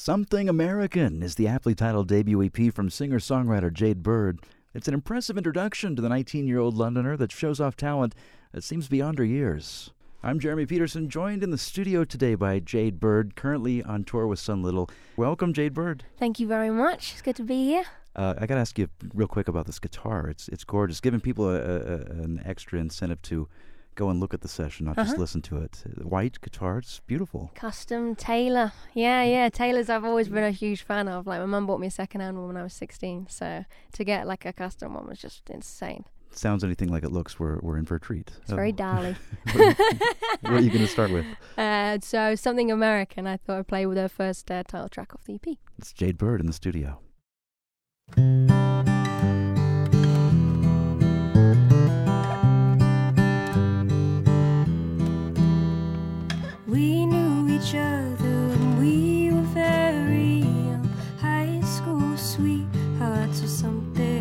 Something American is the aptly titled debut EP from singer songwriter Jade Bird. It's an impressive introduction to the 19 year old Londoner that shows off talent that seems beyond her years. I'm Jeremy Peterson, joined in the studio today by Jade Bird, currently on tour with Son Little. Welcome, Jade Bird. Thank you very much. It's good to be here. Uh, I got to ask you real quick about this guitar. It's it's gorgeous, giving people a, a, an extra incentive to go and look at the session, not just Uh-huh. listen to it. White guitar, it's beautiful. Custom Taylor. Yeah, yeah. Taylors I've always been a huge fan of. Like my mum bought me a second hand one when I was 16. So to get like a custom one was just insane. Sounds anything like it looks, we're, we're in for a treat. It's very Oh, dolly. what are you going to start with? uh, so something American. I thought I'd play with her first uh, title track off the EP. It's Jade Bird in the studio. teu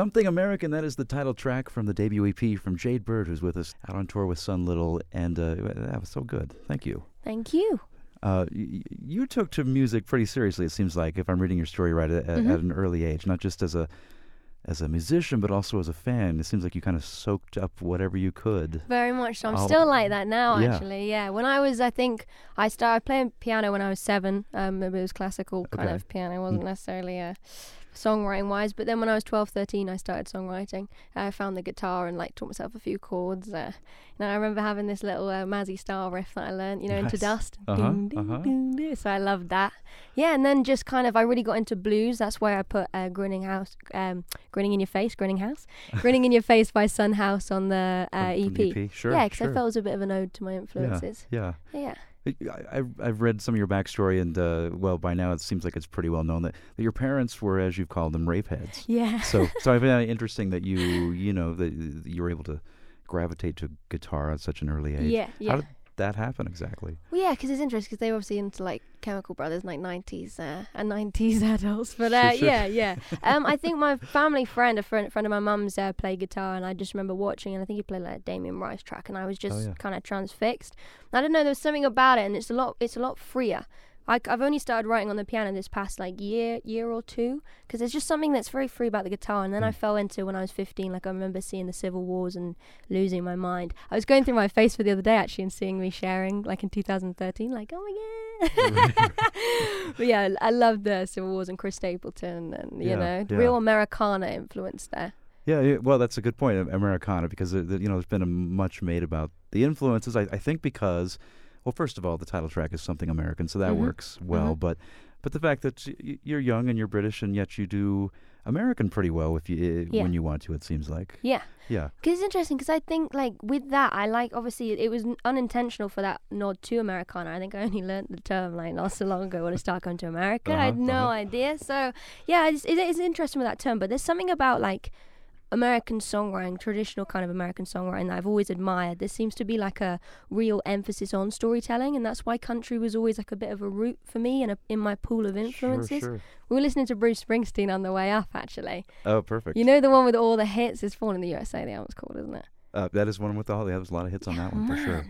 Something American, that is the title track from the debut EP from Jade Bird, who's with us out on tour with Son Little. And uh, that was so good. Thank you. Thank you. Uh, y- you took to music pretty seriously, it seems like, if I'm reading your story right, at, Mhm. at an early age, not just as a as a musician, but also as a fan. It seems like you kind of soaked up whatever you could. Very much so. I'm I'll- still like that now, Yeah. actually. Yeah. When I was, I think, I started playing piano when I was seven. Um, it was classical kind Okay. of piano. It wasn't necessarily uh, songwriting wise. But then when I was 12, 13, I started songwriting. I found the guitar and like taught myself a few chords. Uh, and I remember having this little uh, Mazzy style riff that I learned, you know, into dust. Uh-huh, Ding, ding, uh-huh. ding, ding. So I loved that. Yeah, and then just kind of, I really got into blues. That's where I put uh, "Grinning House," um, "Grinning in Your Face," "Grinning House," "Grinning in Your Face" by Son House on the uh, EP. EP. Sure. yeah, because sure. I felt it was a bit of an ode to my influences. Yeah. Yeah. I, I've, I've read some of your backstory, and uh, well, by now it seems like it's pretty well known that, that your parents were, as you've called them, rave heads. Yeah. So, so I find it interesting that you, you know, that you were able to gravitate to guitar at such an early age. yeah. Yeah. How did that happen exactly? Well, yeah, because it's interesting because they were obviously into like Chemical Brothers, like '90s uh, and '90s adults. But Sure, uh, sure. yeah, yeah. Um, I think my family friend, a friend, friend of my mum's, uh, played guitar, and I just remember watching, and I think he played like a Damien Rice track, and I was just Oh, yeah. kind of transfixed. I don't know, there was something about it, and it's a lot, it's a lot freer. I, have only started writing on the piano this past like year, year or two, because there's just something that's very free about the guitar. And then I Mm. fell into when I was 15. Like I remember seeing the civil wars and losing my mind. I was going through my Facebook the other day actually and seeing me sharing like in 2013, like oh my god. but yeah, I love the civil wars and Chris Stapleton and you Yeah, know yeah. real Americana influence there. Yeah, yeah, well, that's a good point, Americana, because uh, you know there's been a much made about the influences. I, I think because, well, first of all, the title track is something American, so that Mhm. works well. Mhm. But, but the fact that you're young and you're British, and yet you do American pretty well if you Yeah. when you want to. It seems like. Yeah. Yeah. Because it's interesting because I think like with that I like obviously it, was unintentional for that nod to Americana. I think I only learnt the term like not so long ago when I started coming to America. I had Uh-huh, no uh-huh. idea. So yeah, it's, it is interesting with that term. But there's something about like American songwriting, traditional kind of American songwriting that I've always admired. There seems to be like a real emphasis on storytelling, and that's why country was always like a bit of a root for me and a, in my pool of influences. Sure, sure. We were listening to Bruce Springsteen on the way up, actually. Oh, perfect. You know the one with all the hits is Born in the USA. The album's called, isn't it? uh, that is one with all. Yeah, there's a lot of hits on that one for sure.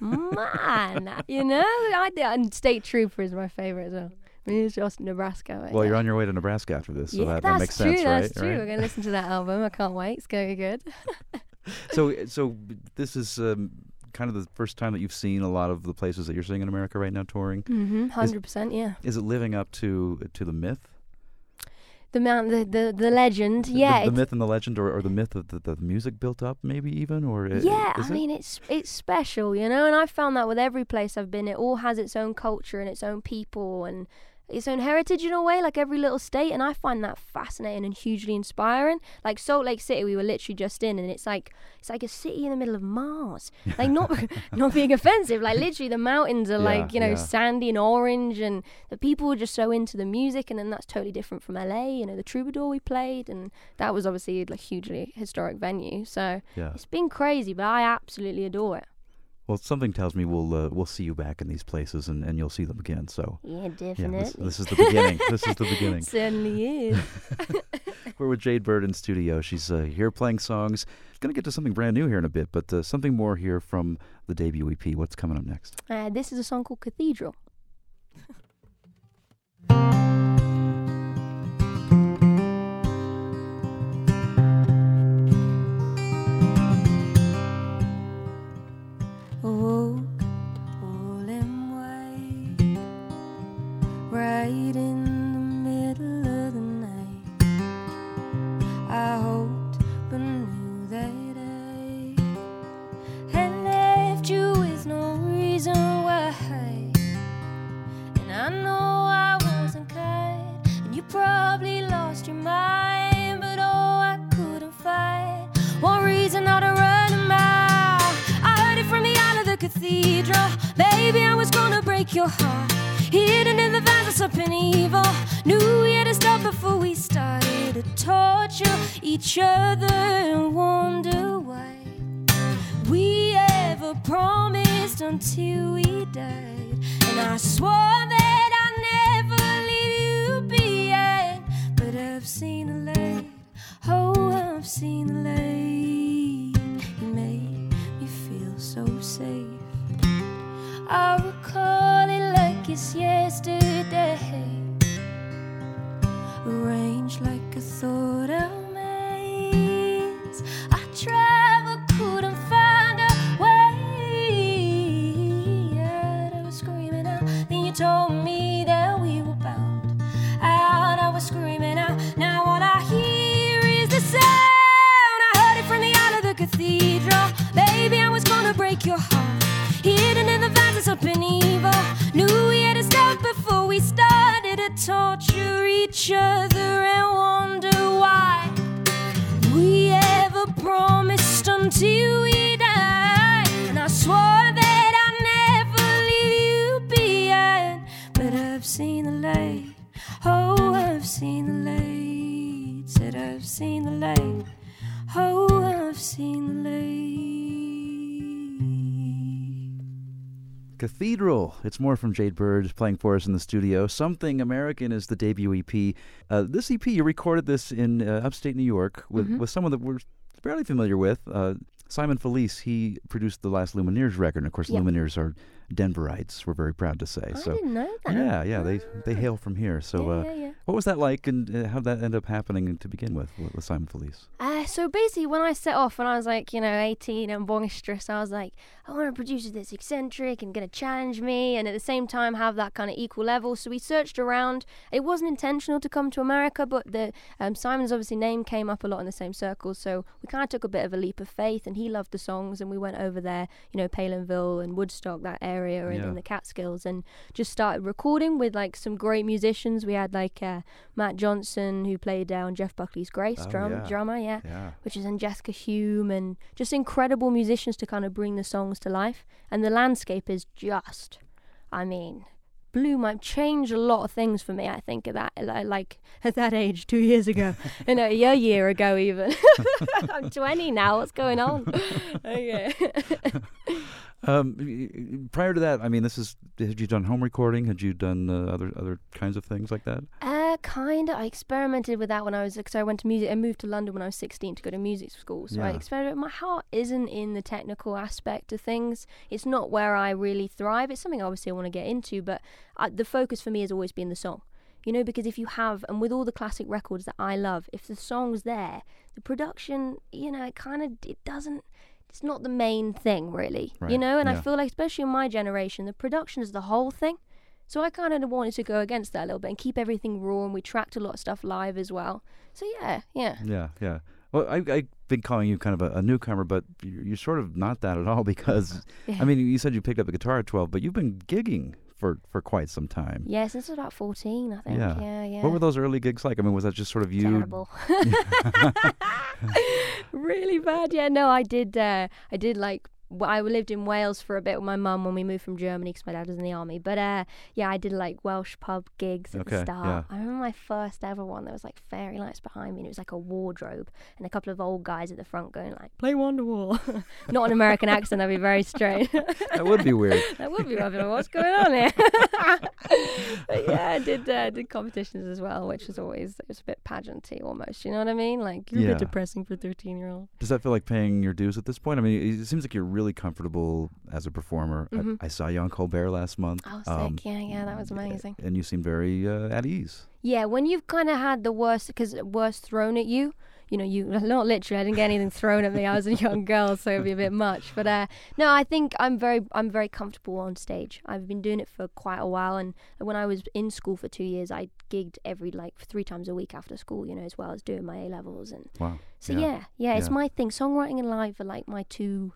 Man, you know, I did, and State Trooper is my favorite as well. It's just Nebraska. but well, you're on your way to Nebraska after this, so yeah, that, that's that makes true. sense, that's right? true. Right? We're gonna listen to that album. I can't wait. It's going to be good. So, so this is um, kind of the first time that you've seen a lot of the places that you're seeing in America right now touring. Mm-hmm. Hundred percent. Yeah. Is it living up to to the myth? The man, the the, the legend. Yeah. the, the myth and the legend, or, or the myth of the, the music built up, maybe even, or i- yeah, I it? mean it's it's special, you know, and I've found that with every place I've been, it all has its own culture and its own people and its own heritage in a way, like every little state, and I find that fascinating and hugely inspiring. Like Salt Lake City, we were literally just in, and it's like it's like a city in the middle of Mars. Like not not being offensive, like literally the mountains are Yeah, like you know yeah. sandy and orange, and the people were just so into the music, and then that's totally different from LA. You know, the Troubadour we played, and that was obviously like hugely historic venue. So yeah. it's been crazy, but I absolutely adore it. Well, something tells me we'll uh, we'll see you back in these places, and, and you'll see them again. So Yeah, yeah, this, definitely. this is the beginning. this is the beginning. Certainly is. We're with Jade Bird in studio. She's uh, here playing songs. Going to get to something brand new here in a bit, but uh, something more here from the debut EP. What's coming up next? Uh, this is a song called Cathedral. your mind. But oh, I couldn't find one reason not to run a mile. I heard it from the out of the cathedral. Baby, I was gonna break your heart. Hidden in the vines of something evil. Knew we had to stop before we started to torture each other and wonder why we ever promised until we died. And I swore that I've seen the light. Oh, I've seen the light. You made me feel so safe. I recall it like it's yesterday. Cathedral. It's more from Jade Bird playing for us in the studio. Something American is the debut EP. Uh, this EP, you recorded this in uh, upstate New York with, Mhm. with someone that we're fairly familiar with. Uh, Simone Felice, he produced the last Lumineers record. And of course, Yeah. Lumineers are Denverites, we're very proud to say. I so, didn't know that. yeah, yeah, they they hail from here. So, yeah, uh, yeah, yeah. what was that like, and uh, how did that end up happening to begin with with, with Simone Felice? Uh, so basically, when I set off, when I was like, you know, 18 and boisterous, I was like, I want a producer that's eccentric and going to challenge me, and at the same time have that kind of equal level. So we searched around. It wasn't intentional to come to America, but the um, Simone's obviously name came up a lot in the same circles. So we kind of took a bit of a leap of faith, and he loved the songs, and we went over there, you know, Palenville and Woodstock, that area, and Yeah. in the Catskills, and just started recording with like some great musicians. We had like uh, Matt Johnson, who played uh, on Jeff Buckley's Grace, Oh, drum yeah. drummer, yeah Yeah. which is and Jessica Hume and just incredible musicians to kind of bring the songs to life. And the landscape is just, I mean, blew my changed a lot of things for me. I think at that like at that age, two years ago, you know, a year ago even. I'm 20 now. What's going on? okay. Um, prior to that, I mean, this is had you done home recording? Had you done uh, other other kinds of things like that? Uh, kind of. I experimented with that when I was, because I went to music, I moved to London when I was 16 to go to music school. So I experimented. My heart isn't in the technical aspect of things. It's not where I really thrive. It's something obviously I want to get into, but uh, the focus for me has always been the song. You know, because if you have, and with all the classic records that I love, if the song's there, the production, you know, it kind of, it doesn't, it's not the main thing really. You know, and yeah. I feel like, especially in my generation, the production is the whole thing. So I kind of wanted to go against that a little bit and keep everything raw, and we tracked a lot of stuff live as well. So yeah, yeah. Yeah, yeah. Well, I, I've been calling you kind of a, a newcomer, but you're, you're sort of not that at all because, Yeah. I mean, you said you picked up the guitar at 12, but you've been gigging for, for quite some time. Yeah, since I was about 14, I think. Yeah. Yeah, yeah. What were those early gigs like? I mean, was that just sort of you? Terrible. really bad. Yeah, no, I did. Uh, I did like. I lived in Wales for a bit with my mum when we moved from Germany because my dad was in the army. But uh, yeah, I did like Welsh pub gigs at Okay, the start. yeah. I remember my first ever one. There was like fairy lights behind me, and it was like a wardrobe, and a couple of old guys at the front going like, "Play Wonderwall." Not an American accent. That'd be very strange. That would be weird. that would be lovely. What's going on here? but yeah, I did uh, did competitions as well, which was always it was a bit pageanty almost. You know what I mean? Like you're a bit depressing for a thirteen year old. Does that feel like paying your dues at this point? I mean, it seems like you're really comfortable as a performer. Mhm. I, I saw you on Colbert last month. Oh, sick! um, yeah, yeah, that was amazing. And you seem very uh, at ease. Yeah, when you've kind of had the worst, because worst thrown at you, you know, you not literally. I didn't get anything thrown at me. I was a young girl, so it'd be a bit much. But uh, no, I think I'm very, I'm very comfortable on stage. I've been doing it for quite a while, and when I was in school for two years, I gigged every like three times a week after school. You know, as well as doing my A levels, and Wow. so Yeah. yeah, yeah, it's my thing. Songwriting and live are like my two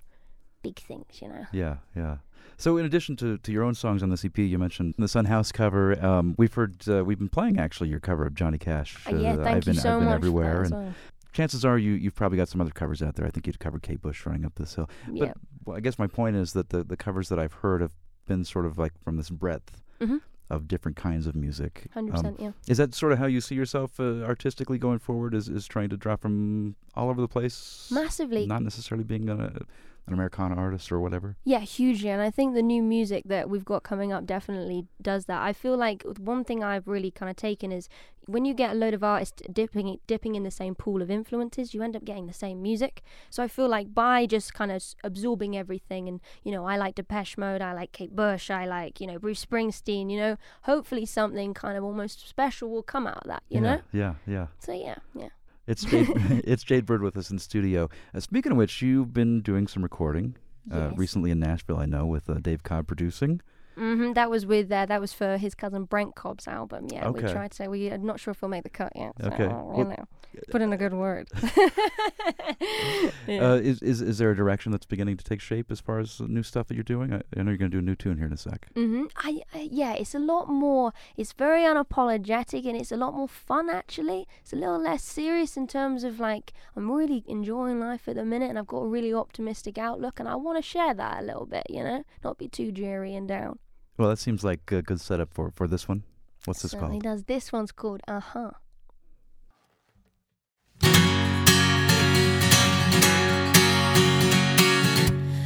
big things. You know. Yeah, yeah. So, in addition to, to your own songs on the EP, you mentioned the Son House cover. Um, we've heard, uh, we've been playing actually your cover of Johnny Cash. Uh, yeah, Uh, thank I've been, you so I've been much. everywhere, for that as and well. chances are you you've probably got some other covers out there. I think you'd covered Kate Bush running up this hill. yeah. Well, I guess my point is that the the covers that I've heard have been sort of like from this breadth Mhm. of different kinds of music. Hundred Um, percent. Yeah. Is that sort of how you see yourself uh, artistically going forward? Is is trying to draw from all over the place? Massively. Not necessarily being a, an Americana artist or whatever. Yeah, hugely. And I think the new music that we've got coming up definitely does that. I feel like one thing I've really kind of taken is when you get a load of artists dipping dipping in the same pool of influences, you end up getting the same music. So I feel like by just kind of absorbing everything, and you know, I like Depeche Mode, I like Kate Bush, I like you know Bruce Springsteen. You know, hopefully something kind of almost special will come out of that. You yeah, know. Yeah, yeah. So yeah, yeah. It's Jade, it's Jade Bird with us in studio. Uh, speaking of which, you've been doing some recording uh, Yes. recently in Nashville, I know, with uh, Dave Cobb producing. Hmm That was with uh, that was for his cousin Brent Cobb's album. Yeah, we tried to. We I'm not sure if we'll make the cut yet. So, Okay. you Well- know, put in a good word. Yeah. Uh, is, is is there a direction that's beginning to take shape as far as new stuff that you're doing? I, I know you're going to do a new tune here in a sec. hmm I, I yeah, it's a lot more. It's very unapologetic and it's a lot more fun. Actually, it's a little less serious in terms of like I'm really enjoying life at the minute and I've got a really optimistic outlook and I want to share that a little bit. You know, not be too dreary and down. Well, that seems like a good setup for, for this one. What's this Certainly called? does. This one's called Uh Huh.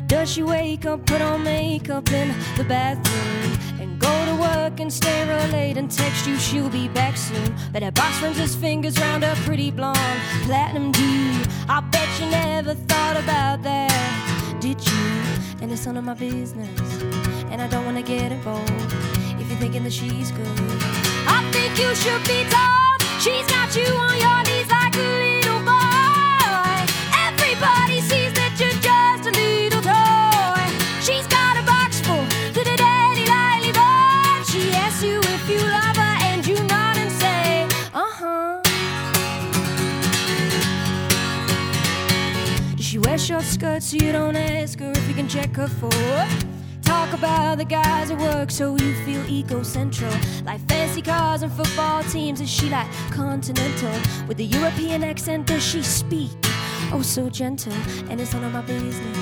Does she wake up, put on makeup in the bathroom, and go to work and stay real late and text you she'll be back soon? But her boss runs his fingers round her pretty blonde platinum do. I bet you never thought about that, did you? And it's none of my business, and I don't wanna get involved. If you're thinking that she's good, I think you should be told she's got you on your knees like a little boy. Everybody sees that you're just a little toy. She's got a box full to the daddy lightly boy. She asks you if you love her, and you nod and say, uh huh. Does she wear short skirts so you don't ask her if you can check her for? Talk about the guys at work so you feel ecocentral. Like fancy cars and football teams, is she like continental? With a European accent, does she speak? Oh, so gentle, and it's none of my business.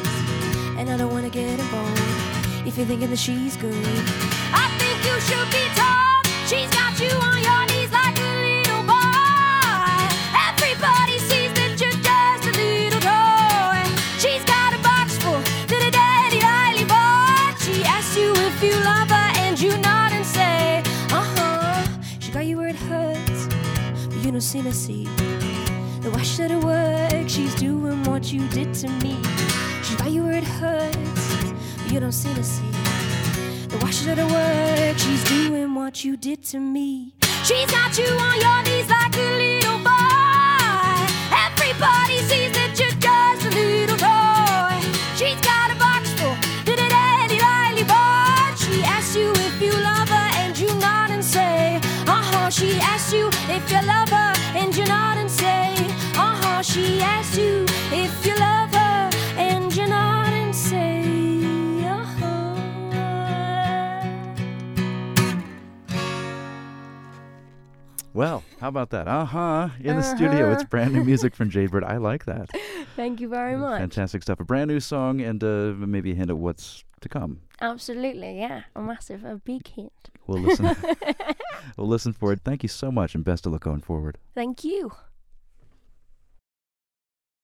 And I don't wanna get involved if you're thinking that she's good. I think you should be told she's got you on your you don't seem to see. The why should it work? She's doing what you did to me. She's got you where it hurts, but you don't seem to see. The why should it work? She's doing what you did to me. She's got you on your knees like a little boy. Everybody sees She asks you if you love her, and you nod and say, uh huh. She asks you if you love her, and you nod and say, uh huh. Well, how about that? Uh huh. In the studio, it's Uh-huh. brand new music from Jade Bird. I like that. Thank you very much. Fantastic stuff. A brand new song and uh, maybe a hint at what's to come. Absolutely, yeah. A massive, a big hint. We'll listen. we'll listen for it. Thank you so much, and best of luck going forward. Thank you.